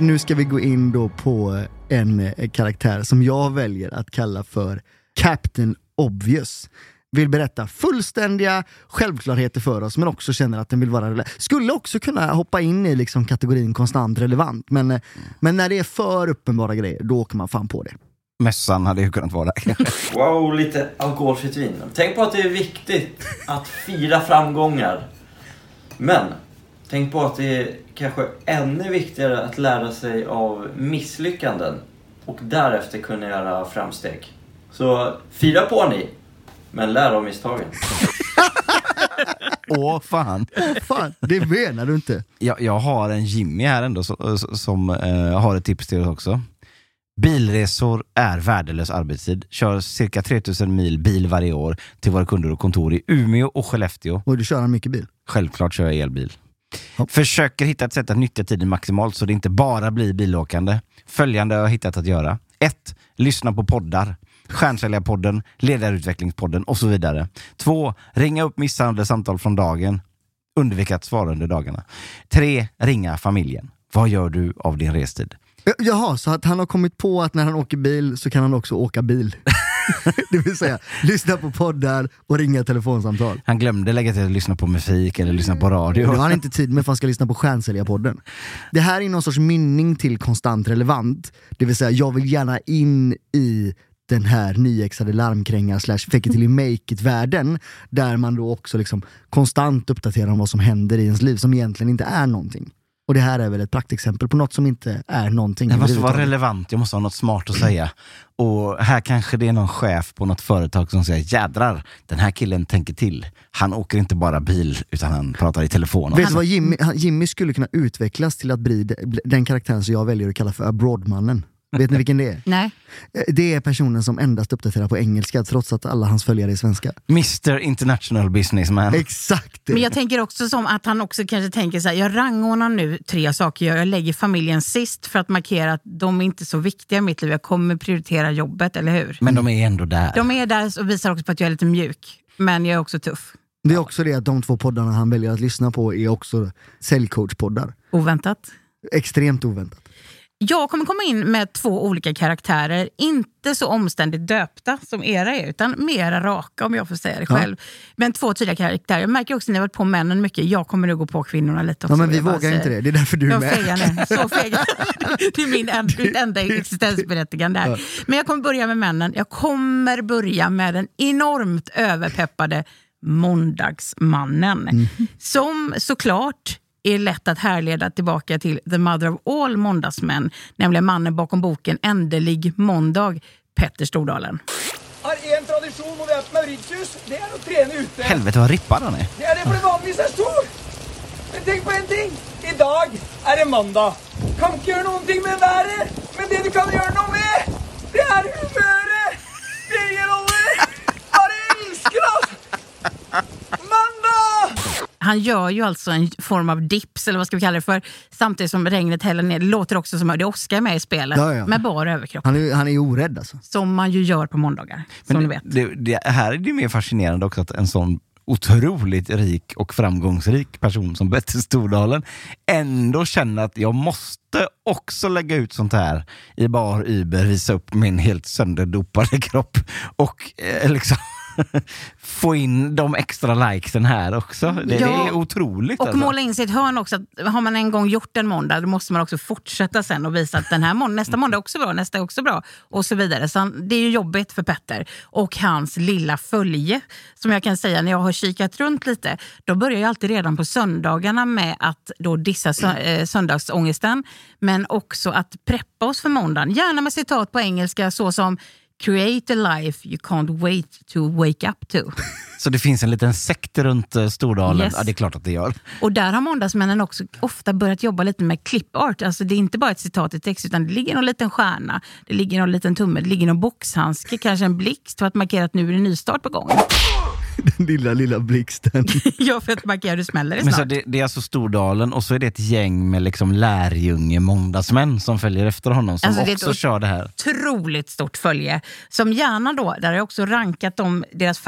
Speaker 4: Nu ska vi gå in då på en eh, karaktär som jag väljer att kalla för Captain Obvious. Vill berätta fullständiga självklarheter för oss men också känner att den vill vara relevant. Skulle också kunna hoppa in i liksom kategorin konstant relevant men, eh, men när det är för uppenbara grejer då åker man fan på det.
Speaker 3: Mössan hade ju kunnat vara.
Speaker 6: Wow, lite alkoholfritt vin. Tänk på att det är viktigt att fira framgångar. Men tänk på att det är kanske ännu viktigare att lära sig av misslyckanden och därefter kunna göra framsteg. Så fira på ni, men lär av misstagen.
Speaker 3: Åh fan.
Speaker 4: Åh fan, det menar du inte.
Speaker 3: Jag, jag har en Jimmy här ändå som, som eh, har ett tips till oss också. Bilresor är värdelös arbetstid. Kör cirka 3000 mil bil varje år till våra kunder och kontor i Umeå och Skellefteå.
Speaker 4: Och du kör han mycket bil?
Speaker 3: Självklart kör jag elbil. Försöker hitta ett sätt att nyttja tiden maximalt så det inte bara blir bilåkande. Följande har jag hittat att göra. 1. Lyssna på poddar. Stjärnsäljarpodden, Ledarutvecklingspodden och så vidare. 2. Ringa upp misshandlade samtal från dagen. Undvika att svara under dagarna. 3. Ringa familjen. Vad gör du av din restid?
Speaker 4: Jaha, så att han har kommit på att när han åker bil så kan han också åka bil. det vill säga, lyssna på poddar och ringa telefonsamtal.
Speaker 3: Han glömde lägga till att lyssna på musik eller lyssna på radio.
Speaker 4: Det har han inte tid med för han ska lyssna på Stjärnsäljarpodden. Det här är någon sorts mynning till konstant relevant. Det vill säga, jag vill gärna in i den här nyexade larmkrängar slash fake it till make it-världen där man då också liksom konstant uppdaterar om vad som händer i ens liv som egentligen inte är någonting. Och det här är väl ett praktexempel på något som inte är någonting.
Speaker 3: Det måste vara relevant, jag måste ha något smart att säga. Och här kanske det är någon chef på något företag som säger jädrar, den här killen tänker till. Han åker inte bara bil, utan han pratar i telefon.
Speaker 4: Vet du vad Jimmy, Jimmy skulle kunna utvecklas till att bli de- den karaktären som jag väljer att kalla för abroadmannen. Vet ni vilken det är?
Speaker 5: Nej.
Speaker 4: Eh, Det är personen som endast uppdaterar på engelska trots att alla hans följare är svenska.
Speaker 3: Mr International Businessman.
Speaker 4: Exakt det.
Speaker 5: Men jag tänker också som att han också kanske tänker så här, jag rangordnar nu tre saker jag. Jag lägger familjen sist för att markera att de är inte så viktiga i mitt liv. Jag kommer prioritera jobbet, eller hur?
Speaker 3: Men de är ändå där.
Speaker 5: De är där och visar också på att jag är lite mjuk. Men jag är också tuff.
Speaker 4: Det är också det att de två poddarna han väljer att lyssna på är också säljcoachpoddar.
Speaker 5: Oväntat.
Speaker 4: Extremt oväntat.
Speaker 5: Jag kommer komma in med två olika karaktärer, inte så omständigt döpta som era är, utan mera raka om jag får säga det
Speaker 4: Ja.
Speaker 5: själv. Men två tydliga karaktärer. Jag märker också när jag har varit på männen mycket, jag kommer nog gå på kvinnorna lite också.
Speaker 4: Ja, men vi vågar
Speaker 5: säga.
Speaker 4: inte det, det är därför du är med.
Speaker 5: fegar nu. Så fegar. Det är min en, mitt enda existensberättigande här.
Speaker 4: Ja.
Speaker 5: Men jag kommer börja med männen. Jag kommer börja med den enormt överpeppade Måndagsmannen.
Speaker 4: Mm.
Speaker 5: Som såklart är lätt att härleda tillbaka till the mother of all måndagsmän, nämligen mannen bakom boken Ändelig måndag, Petter Stordalen.
Speaker 12: Har en vi er på Mauritius. Det er å trene ute.
Speaker 3: Helvete vad rippad han är.
Speaker 12: Det er det for det vanligvis er stor. Men tenk på en ting. I dag er det mandag. Kan ikke gjøre noen ting med været. Men det du kan gjøre noe med, det er humøret. Birger Olli. Bare elsker oss. Mandag!
Speaker 5: Han gör ju alltså en form av dips, eller vad ska vi kalla det för, samtidigt som regnet häller ner. Det låter också som att det är Oscar med i spelet,
Speaker 4: Ja, ja.
Speaker 5: med bara överkropp.
Speaker 4: Han är, han är ju orädd alltså.
Speaker 5: Som man ju gör på måndagar, som
Speaker 3: Men
Speaker 5: ni vet.
Speaker 3: det, det, här är det mer fascinerande också att en sån otroligt rik och framgångsrik person som Betty Stordalen ändå känner att jag måste också lägga ut sånt här i bar Uber, visa upp min helt sönderdopade kropp och eh, liksom få in de extra likesen här också. Det, det är otroligt.
Speaker 5: Och
Speaker 3: alltså.
Speaker 5: måla in sitt hörn också. Har man en gång gjort en måndag, då måste man också fortsätta sen och visa att den här måndag, nästa måndag är också bra, nästa är också bra och så vidare. Så han, det är ju jobbigt för Petter och hans lilla följe. Som jag kan säga, när jag har kikat runt lite, då börjar jag alltid redan på söndagarna med att då dissa sö- eh, söndagsångesten, men också att preppa oss för måndagen. Gärna med citat på engelska så som Create a life you can't wait to wake up to.
Speaker 3: Så det finns en liten sekt runt eh, Stordalen?
Speaker 5: Yes.
Speaker 3: Ja, det är klart att det gör.
Speaker 5: Och där har måndagsmännen också ofta börjat jobba lite med clip art. Alltså det är inte bara ett citat i text, utan det ligger någon liten stjärna, det ligger någon liten tumme, det ligger någon boxhandske, kanske en blixt för att markera att nu är det nystart på gång.
Speaker 4: Den lilla, lilla blixten.
Speaker 5: ja, för att markera hur det smäller det
Speaker 3: Men så
Speaker 5: snart.
Speaker 3: det, det är alltså Stordalen och så är det ett gäng med liksom lärjunge måndagsmän som följer efter honom som
Speaker 5: Alltså, det är
Speaker 3: också
Speaker 5: ett
Speaker 3: kör det här.
Speaker 5: otroligt stort följe. Som gärna då, där har jag också rankat dem, deras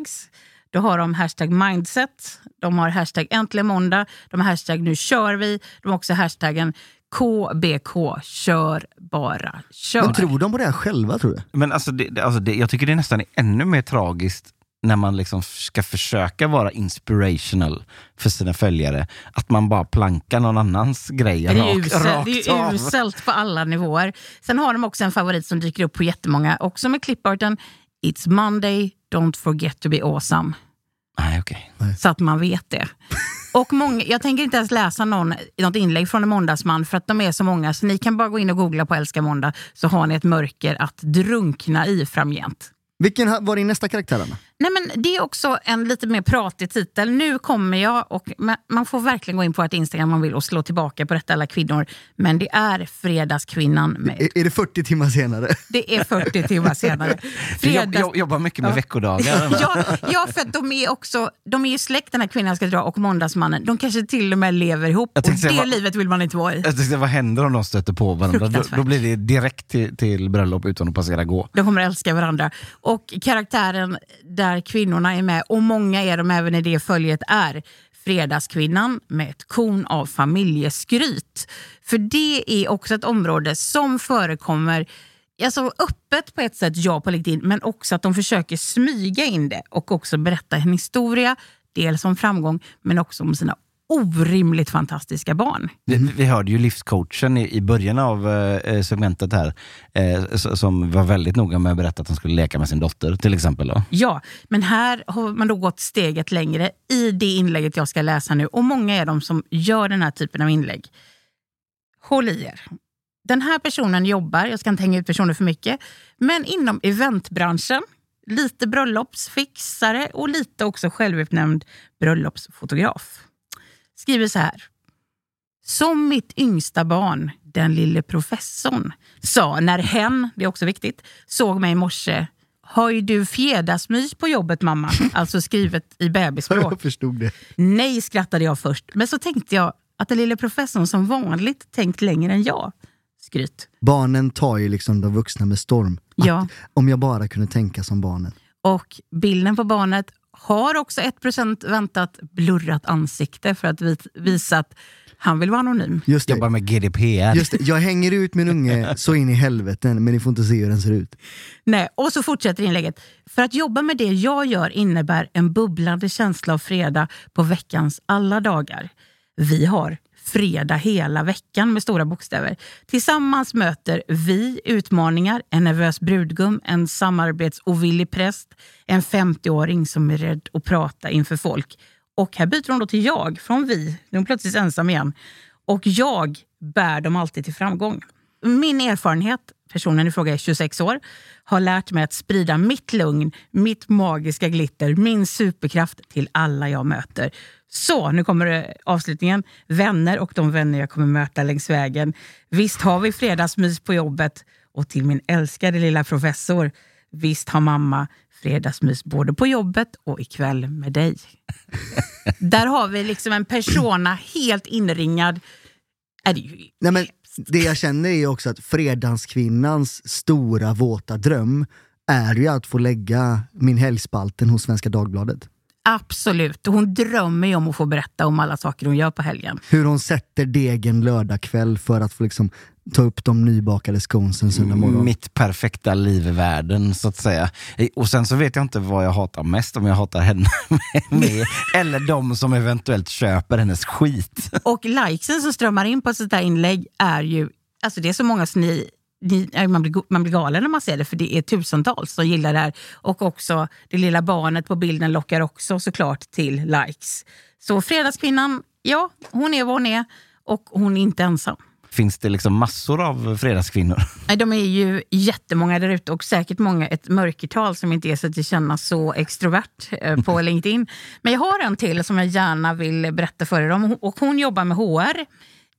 Speaker 5: favorithashtags. Då har de hashtag mindset, de har hashtag äntligen måndag, de har hashtag nu kör vi, de har också hashtaggen KBK, kör bara kör.
Speaker 4: Men tror de på det här själva tror du?
Speaker 3: Men alltså, det, alltså det, jag tycker det är nästan ännu mer tragiskt när man liksom ska försöka vara inspirational för sina följare. Att man bara plankar någon annans grej
Speaker 5: Det är,
Speaker 3: rakt,
Speaker 5: uselt,
Speaker 3: rakt
Speaker 5: det är
Speaker 3: av.
Speaker 5: uselt på alla nivåer. Sen har de också en favorit som dyker upp på jättemånga, också med cliparten. It's Monday, don't forget to be awesome.
Speaker 3: Nej, okej.
Speaker 5: Så att man vet det. Och många, jag tänker inte ens läsa någon, något inlägg från en måndagsman för att de är så många. Så ni kan bara gå in och googla på älska måndag så har ni ett mörker att drunkna i framgent.
Speaker 4: Vilken var din nästa karaktär Anna?
Speaker 5: Nej, men det är också en lite mer pratig titel. Nu kommer jag, och ma- man får verkligen gå in på ert Instagram om man vill och slå tillbaka på detta alla kvinnor. Men det är Fredagskvinnan med
Speaker 4: Är, är det 40 timmar senare?
Speaker 5: det är 40 timmar senare.
Speaker 3: Du jobb, jobb, jobbar mycket med
Speaker 5: Ja.
Speaker 3: veckodagar.
Speaker 5: ja, ja, för att de är också de är ju släkt den här kvinnan ska dra och måndagsmannen. De kanske till och med lever ihop och det
Speaker 3: vad-
Speaker 5: livet vill man inte vara i.
Speaker 3: Jag tänkte, vad händer om de stöter på varandra? Då, då blir det direkt till, till bröllop utan att passera gå.
Speaker 5: De kommer älska varandra. Och karaktären där kvinnorna är med, och många är de även i det följet, är Fredagskvinnan med ett korn av familjeskryt. För det är också ett område som förekommer Alltså öppet på ett sätt, ja på LinkedIn, men också att de försöker smyga in det och också berätta en historia, dels om framgång, men också om sina orimligt fantastiska barn.
Speaker 3: Vi, vi hörde ju livscoachen i, i början av eh, segmentet här, eh, som var väldigt noga med att berätta att han skulle leka med sin dotter till exempel. Då.
Speaker 5: Ja, men här har man då gått steget längre i det inlägget jag ska läsa nu. Och många är de som gör den här typen av inlägg. Håll i er. Den här personen jobbar, jag ska inte hänga ut personer för mycket, men inom eventbranschen. Lite bröllopsfixare och lite också självutnämnd bröllopsfotograf. Skriver så här. Som mitt yngsta barn, den lille professorn, sa när hen, det är också viktigt, såg mig i morse. Har ju du fjädersmys på jobbet mamma? Alltså skrivet i bebisspråk.
Speaker 4: Jag förstod det.
Speaker 5: Nej, skrattade jag först. Men så tänkte jag att den lille professorn som vanligt tänkt längre än jag. Skryt.
Speaker 4: Barnen tar ju liksom de vuxna med storm. Att,
Speaker 5: Ja.
Speaker 4: Om jag bara kunde tänka som barnen.
Speaker 5: Och bilden på barnet har också 1% väntat blurrat ansikte för att vis- visa att han vill vara anonym.
Speaker 4: Just det.
Speaker 3: Jobbar med GDPR.
Speaker 4: Just det. Jag hänger ut min unge så in i helveten, men ni får inte se hur den ser ut.
Speaker 5: Nej, och så fortsätter inlägget. För att jobba med det jag gör innebär en bubblande känsla av fredag på veckans alla dagar. Vi har fredag hela veckan med stora bokstäver. Tillsammans möter vi utmaningar, en nervös brudgum, en samarbetsovillig präst, en 50-åring som är rädd att prata inför folk. Och här byter hon då till jag, från vi. Nu är hon plötsligt ensam igen. Och jag bär dem alltid till framgång. Min erfarenhet, personen i fråga är 26 år, har lärt mig att sprida mitt lugn, mitt magiska glitter, min superkraft till alla jag möter. Så, nu kommer avslutningen. Vänner och de vänner jag kommer möta längs vägen. Visst har vi fredagsmys på jobbet och till min älskade lilla professor. Visst har mamma fredagsmys både på jobbet och ikväll med dig. Där har vi liksom en persona helt inringad. Är det ju
Speaker 4: Nej, men det jag känner är också att fredagskvinnans stora våta dröm är ju att få lägga min helgspalten hos Svenska Dagbladet.
Speaker 5: Absolut. Hon drömmer ju om att få berätta om alla saker hon gör på helgen.
Speaker 4: Hur hon sätter degen lördag kväll för att få liksom ta upp de nybakade sconesen söndag morgon.
Speaker 3: Mitt perfekta liv i världen så att säga. Och sen så vet jag inte vad jag hatar mest, om jag hatar henne med, eller de som eventuellt köper hennes skit.
Speaker 5: Och likesen som strömmar in på ett sånt här inlägg är ju, alltså det är så många som ni- man blir, man blir galen när man ser det, för det är tusentals som gillar det här. Och också det lilla barnet på bilden lockar också såklart till likes. Så Fredagskvinnan, ja, hon är vad hon är och hon är inte ensam.
Speaker 3: Finns det liksom massor av fredagskvinnor?
Speaker 5: Nej, De är ju jättemånga där ute och säkert många ett mörkertal som inte är så till känna så extrovert eh, på LinkedIn. Men jag har en till som jag gärna vill berätta för er om och hon jobbar med HR.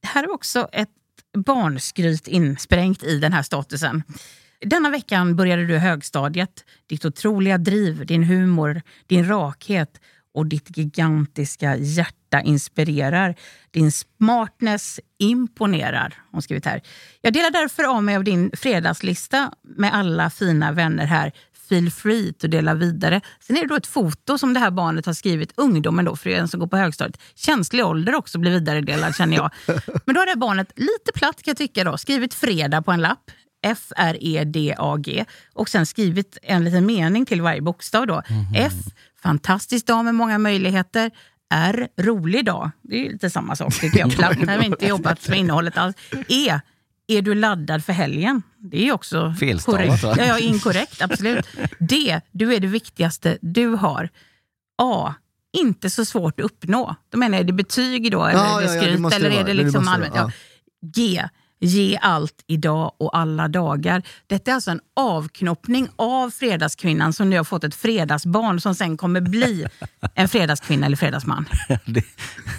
Speaker 5: Det här är också ett barnskryt insprängt i den här statusen. Denna veckan började du högstadiet. Ditt otroliga driv, din humor, din rakhet och ditt gigantiska hjärta inspirerar. Din smartness imponerar. Har Hon skrivit här. Jag delar därför av mig av din fredagslista med alla fina vänner här. Feel free att dela vidare. Sen är det då ett foto som det här barnet har skrivit, ungdomen då, för den som går på högstadiet. Känslig ålder också blir vidaredelad känner jag. Men då har det här barnet, lite platt kan jag tycka då, skrivit fredag på en lapp. F-R-E-D-A-G. Och sen skrivit en liten mening till varje bokstav. då. F. Fantastisk dag med många möjligheter. R. Rolig dag. Det är lite samma sak tycker jag. Platt. Här har vi inte jobbat med innehållet alls. E. Är du laddad för helgen? Det är också korrekt. Ja, ja, inkorrekt. Absolut. D. Du är det viktigaste du har. A. Inte så svårt att uppnå. Då menar jag, är det betyg då? Eller
Speaker 4: Ja,
Speaker 5: är det
Speaker 4: ja, ja,
Speaker 5: skryt?
Speaker 4: måste
Speaker 5: eller är det liksom allmänt? Ja. G. Ge allt idag och alla dagar. Detta är alltså en avknoppning av Fredagskvinnan som nu har fått ett fredagsbarn som sen kommer bli en fredagskvinna eller fredagsman.
Speaker 3: Det,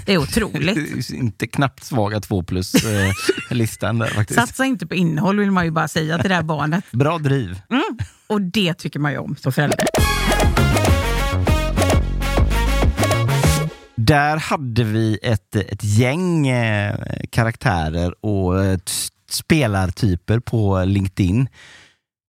Speaker 5: Det är otroligt.
Speaker 3: är inte knappt svaga två plus eh, listan där faktiskt.
Speaker 5: Satsa inte på innehåll vill man ju bara säga till det här barnet.
Speaker 3: Bra driv.
Speaker 5: Mm. Och det tycker man ju om som förälder.
Speaker 3: Där hade vi ett, ett gäng eh, karaktärer och eh, spelartyper på LinkedIn.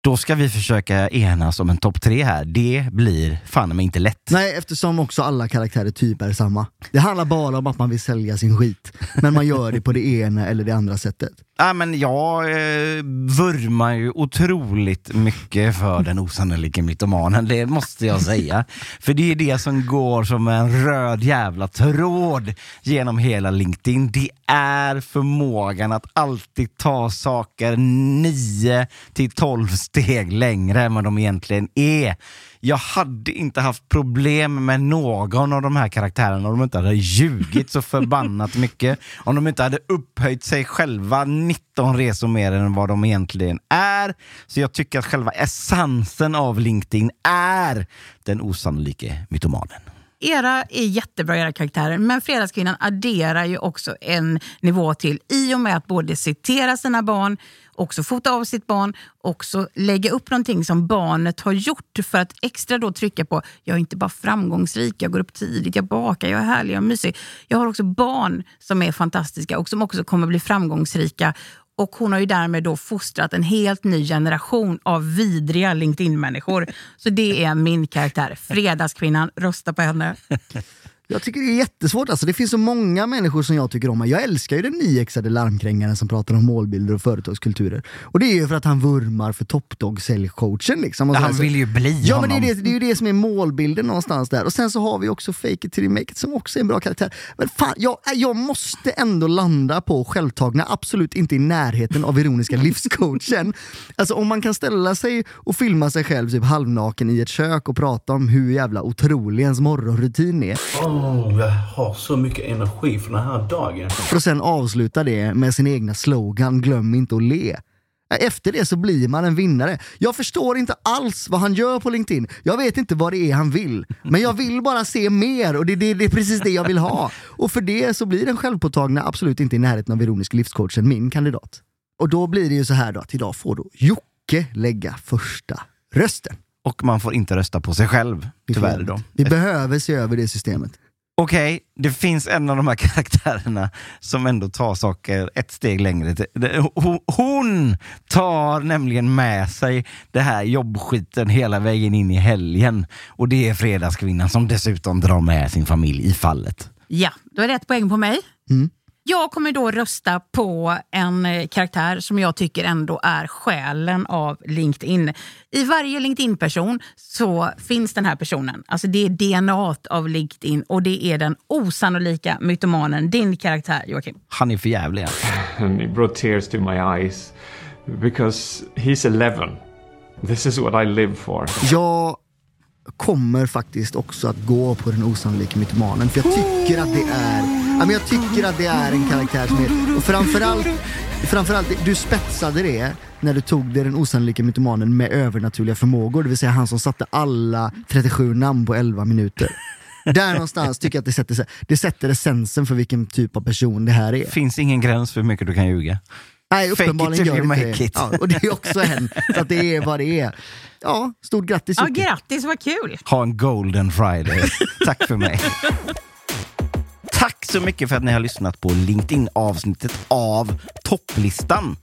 Speaker 3: Då ska vi försöka enas om en topp tre här. Det blir fan mig inte lätt.
Speaker 4: Nej, eftersom också alla karaktärer typ är samma. Det handlar bara om att man vill sälja sin skit. Men man gör det på det ena eller det andra sättet.
Speaker 3: Ja, men jag eh, vurmar ju otroligt mycket för den osannolika mytomanen, det måste jag säga. För det är det som går som en röd jävla tråd genom hela LinkedIn. Det är förmågan att alltid ta saker 9 till 12 steg längre än vad de egentligen är. Jag hade inte haft problem med någon av de här karaktärerna om de inte hade ljugit så förbannat mycket. Om de inte hade upphöjt sig själva 19 resor mer än vad de egentligen är. Så jag tycker att själva essensen av LinkedIn är den osannolike mytomanen.
Speaker 5: Era är jättebra era karaktärer, men Fredagskvinnan adderar ju också en nivå till i och med att både citera sina barn, också fota av sitt barn, också lägga upp någonting som barnet har gjort för att extra då trycka på, jag är inte bara framgångsrik, jag går upp tidigt, jag bakar, jag är härlig, jag är mysig. Jag har också barn som är fantastiska och som också kommer bli framgångsrika. Och hon har ju därmed då fostrat en helt ny generation av vidriga LinkedIn-människor. Så det är min karaktär. Fredagskvinnan, rösta på henne.
Speaker 4: Jag tycker det är jättesvårt. Alltså, det finns så många människor som jag tycker om. Jag älskar ju den nyexade larmkrängaren som pratar om målbilder och företagskulturer. Och det är ju för att han vurmar för Topdog-säljcoachen. Liksom. Och
Speaker 3: Ja,
Speaker 4: så
Speaker 3: han vill ju bli
Speaker 4: Ja, men det är,
Speaker 3: honom.
Speaker 4: det, det är ju det som är målbilden någonstans där. Och sen så har vi också Fake it till make it som också är en bra karaktär. Men fan, jag, jag måste ändå landa på självtagna, absolut inte i närheten av ironiska livscoachen. Alltså om man kan ställa sig och filma sig själv typ halvnaken i ett kök och prata om hur jävla otrolig ens morgonrutin är.
Speaker 2: Åh, jag har så mycket energi för den här dagen.
Speaker 4: För att sen avsluta det med sin egna slogan “Glöm inte att le”. Efter det så blir man en vinnare. Jag förstår inte alls vad han gör på LinkedIn. Jag vet inte vad det är han vill. Men jag vill bara se mer och det, det, det är precis det jag vill ha. Och för det så blir den självpåtagna absolut inte i närheten av ironisk livscoachen min kandidat. Och då blir det ju så här då att idag får då Jocke lägga första rösten.
Speaker 3: Och man får inte rösta på sig själv, tyvärr. Då.
Speaker 4: Vi behöver se över det systemet.
Speaker 3: Okej, det finns en av de här karaktärerna som ändå tar saker ett steg längre. Hon, hon tar nämligen med sig det här jobbskiten hela vägen in i helgen. Och det är fredagskvinnan som dessutom drar med sin familj i fallet.
Speaker 5: Ja, då är det ett poäng på mig.
Speaker 4: Mm.
Speaker 5: Jag kommer då rösta på en eh, karaktär som jag tycker ändå är själen av LinkedIn. I varje LinkedIn-person så finns den här personen. Alltså det är DNA av LinkedIn och det är den osannolika mytomanen. Din karaktär, Joakim.
Speaker 3: Han är för jävlig.
Speaker 9: And it brought tears to my eyes because he's 11. This is what I live for.
Speaker 4: Jag kommer faktiskt också att gå på den osannolika mytomanen. För jag tycker att det är, ja, men jag tycker att det är en karaktär som är, och framförallt, framförallt, du spetsade det när du tog det den osannolika mytomanen med övernaturliga förmågor. Det vill säga han som satte alla 37 namn på 11 minuter. Där någonstans tycker jag att det sätter, sig- det sätter essensen för vilken typ av person det här är.
Speaker 3: finns ingen gräns för hur mycket du kan ljuga.
Speaker 4: Nej, uppenbarligen gör det inte det.
Speaker 3: it.
Speaker 4: Ja, och det är också en, så att det är vad det är. Ja, stort grattis
Speaker 5: Ja,
Speaker 4: Jocke.
Speaker 5: grattis, vad kul!
Speaker 3: Ha en golden friday. Tack för mig. Tack så mycket för att ni har lyssnat på LinkedIn-avsnittet av Topplistan.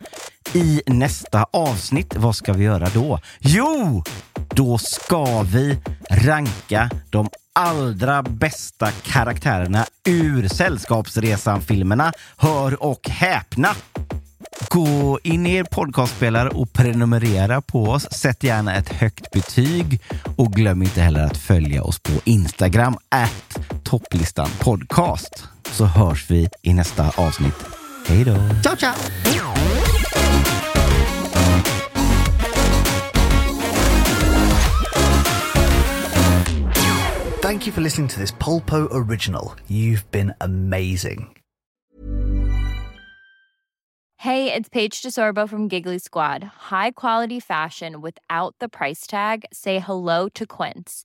Speaker 3: I nästa avsnitt, vad ska vi göra då? Jo, då ska vi ranka de allra bästa karaktärerna ur Sällskapsresan-filmerna. Hör och häpna! Gå in i er podcastspelare och prenumerera på oss. Sätt gärna ett högt betyg och glöm inte heller att följa oss på Instagram, at topplistan podcast. Så hörs vi i nästa avsnitt. Hej då!
Speaker 4: Ciao, ciao!
Speaker 13: Thank you for listening to this Polpo original. You've been amazing.
Speaker 14: Hey, it's Paige DeSorbo from Giggly Squad. High quality fashion without the price tag. Say hello to Quince.